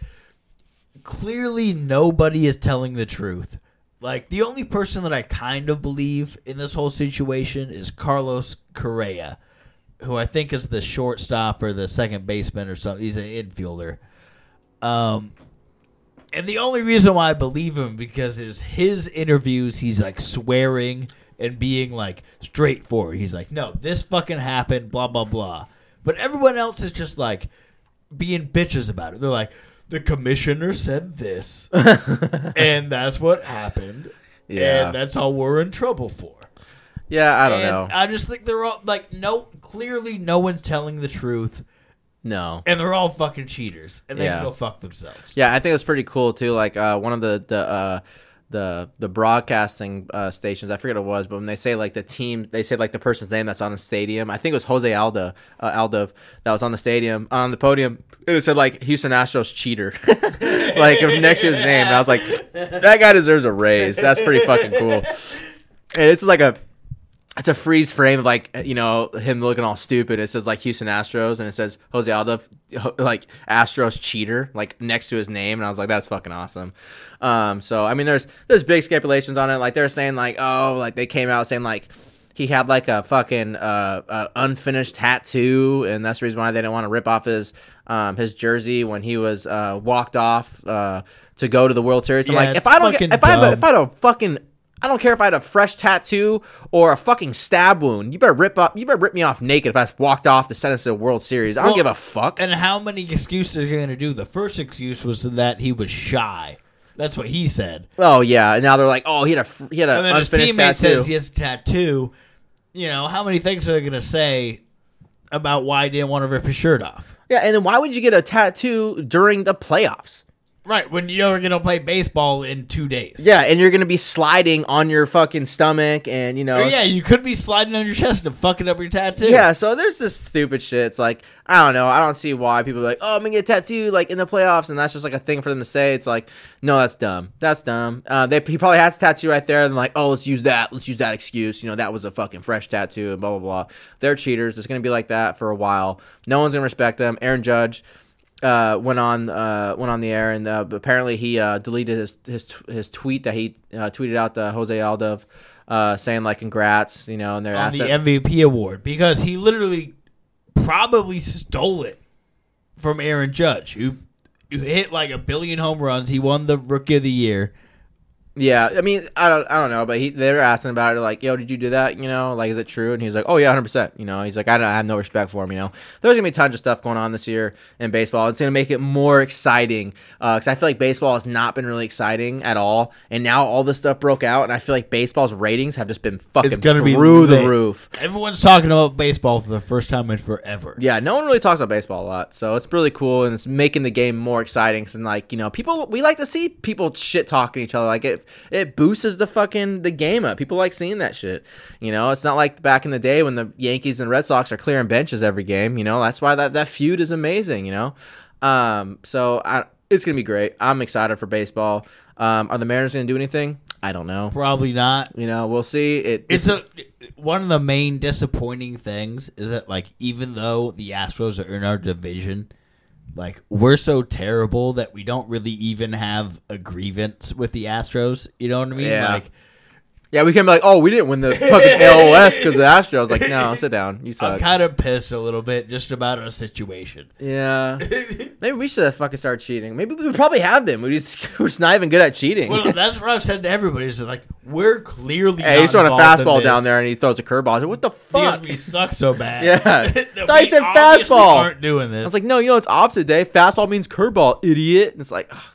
clearly nobody is telling the truth. Like, the only person that I kind of believe in this whole situation is Carlos Correa, who I think is the shortstop or the second baseman or something. He's an infielder. Um, and the only reason why I believe him because is his interviews. He's like swearing and being like straightforward. He's like, "No, this fucking happened." Blah blah blah. But everyone else is just like being bitches about it. They're like, "The commissioner said this, and that's what happened, Yeah. and that's all we're in trouble for." yeah, I don't and know. I just think they're all like, no, clearly no one's telling the truth, no. and they're all fucking cheaters, and they Yeah. can go fuck themselves. Yeah, I think it's pretty cool too. Like uh, one of the the uh, the the broadcasting uh, stations. I forget what it was, but when they say like the team, they say like the person's name that's on the stadium. I think it was Jose Alda uh, that was on the stadium on the podium. It said like Houston Astros cheater, like next to his name. And I was like, that guy deserves a raise. That's pretty fucking cool. And this is like a it's a freeze frame of like you know him looking all stupid. It says like Houston Astros and it says Jose Aldo like Astros cheater like next to his name, and I was like that's fucking awesome. Um, so I mean there's there's big speculations on it. Like they're saying like oh like they came out saying like he had like a fucking uh, uh, unfinished tattoo, and that's the reason why they didn't want to rip off his um, his jersey when he was uh, walked off uh, to go to the World Series. I'm like, if I don't, get, if I have a, if I a fucking, I don't care if I had a fresh tattoo or a fucking stab wound. You better rip up, you better rip me off naked if I walked off the send of the World Series. I don't Well, give a fuck. And how many excuses are you going to do? The first excuse was that he was shy. That's what he said. oh yeah, and now they're like, oh, he had a he had an And then his teammate tattoo. says he has a tattoo. You know, how many things are they going to say about why he didn't want to rip his shirt off? yeah, and then why would you get a tattoo during the playoffs? Right, when you know we're going to play baseball in two days. Yeah, and you're gonna be sliding on your fucking stomach, and you know, Or, yeah, you could be sliding on your chest and fucking up your tattoo. Yeah, so there's this stupid shit. It's like I don't know. I don't see why people are like, oh, I'm gonna get a tattoo like in the playoffs, and that's just like a thing for them to say. It's like, no, that's dumb. That's dumb. Uh, they he probably has a tattoo right there, and like, oh, let's use that. Let's use that excuse. You know, that was a fucking fresh tattoo, and blah blah blah. They're cheaters. It's gonna be like that for a while. No one's gonna respect them. Aaron Judge. Uh, went on uh, went on the air and uh, apparently he uh, deleted his his his tweet that he uh, tweeted out to Jose Aldo, uh, saying like congrats, you know, and they're on the him- MVP award because he literally probably stole it from Aaron Judge, who, who hit like a billion home runs. He won the Rookie of the Year. Yeah, I mean, I don't, I don't know, but he, they were asking about it, like, "Yo, did you do that? You know, like, is it true?" And he was like, "Oh yeah, hundred percent." You know, he's like, I, don't, I have no respect for him. You know, there's gonna be tons of stuff going on this year in baseball. It's gonna make it more exciting uh, because I feel like baseball has not been really exciting at all, and now all this stuff broke out, and I feel like baseball's ratings have just been fucking It's gonna be through the lit. roof. Everyone's talking about baseball for the first time in forever. Yeah, no one really talks about baseball a lot, so it's really cool, and it's making the game more exciting. And like, you know, people we like to see people shit talking each other. Like it, it boosts the fucking the game up. People like seeing that shit. You know, it's not like back in the day when the Yankees and Red Sox are clearing benches every game. You know, that's why that that feud is amazing. You know, um, so I, it's gonna be great. I'm excited for baseball. Um, are the Mariners gonna do anything? I don't know. Probably not. You know, we'll see. It It's a one of the main disappointing things is that like even though the Astros are in our division, like we're so terrible that we don't really even have a grievance with the Astros. You know what I mean? Yeah. Like yeah, we can't be like, oh, we didn't win the fucking LOS because of the Astros. Like, no, sit down. You I'm suck. kind of pissed a little bit just about our situation. Yeah. Maybe we should have fucking started cheating. Maybe we probably have been. We just we're just not even good at cheating. Well, that's what I've said to everybody. Is like we're clearly hey, not he's throwing a fastball down there and he throws a curveball. I was like, what the because fuck? we suck so bad. Yeah. that we said obviously fastball. Aren't doing this. I was like, no, you know it's opposite day. Fastball means curveball, idiot. And it's like, oh god.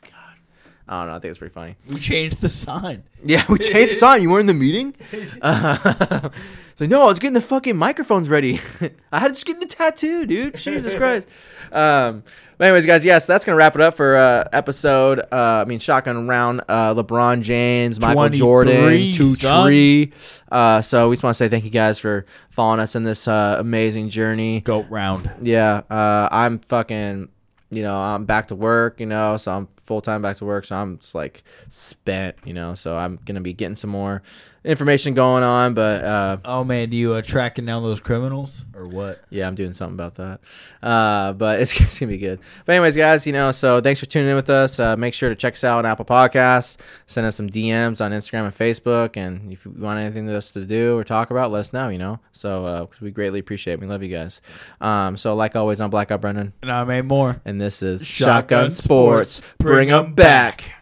I don't know. I think it's pretty funny. we changed the sign. Yeah, we changed the sign. You weren't in the meeting. Uh, so no, I was getting the fucking microphones ready. I had to just get a tattoo, dude. Jesus Christ. Um, but anyways, guys, yes, that's gonna wrap it up for uh, episode. Uh, I mean, shotgun round. Uh, LeBron James, Michael Jordan, two son. three. Uh, so we just want to say thank you guys for following us in this uh, amazing journey. Goat round. Yeah, uh, I'm fucking, you know, I'm back to work, you know, so I'm full time back to work, so I'm just like spent, you know, so I'm gonna be getting some more information going on, but uh, Oh man, do you uh, tracking down those criminals or what? yeah, I'm doing something about that. Uh, but it's, it's gonna be good. But anyways, guys, you know, so thanks for tuning in with us. Uh, make sure to check us out on Apple Podcasts. Send us some DMs on Instagram and Facebook, and if you want anything us to do or talk about, let us know. You know, so uh, we greatly appreciate. it. We love you guys. Um, so like always, I'm Blackout Brendan. And I'm made more. and this is Shotgun Shotgun, Sports. Sports. Bring Bring 'em 'em back.